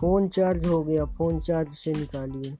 Phone charge हो गया phone charge से निकालिए।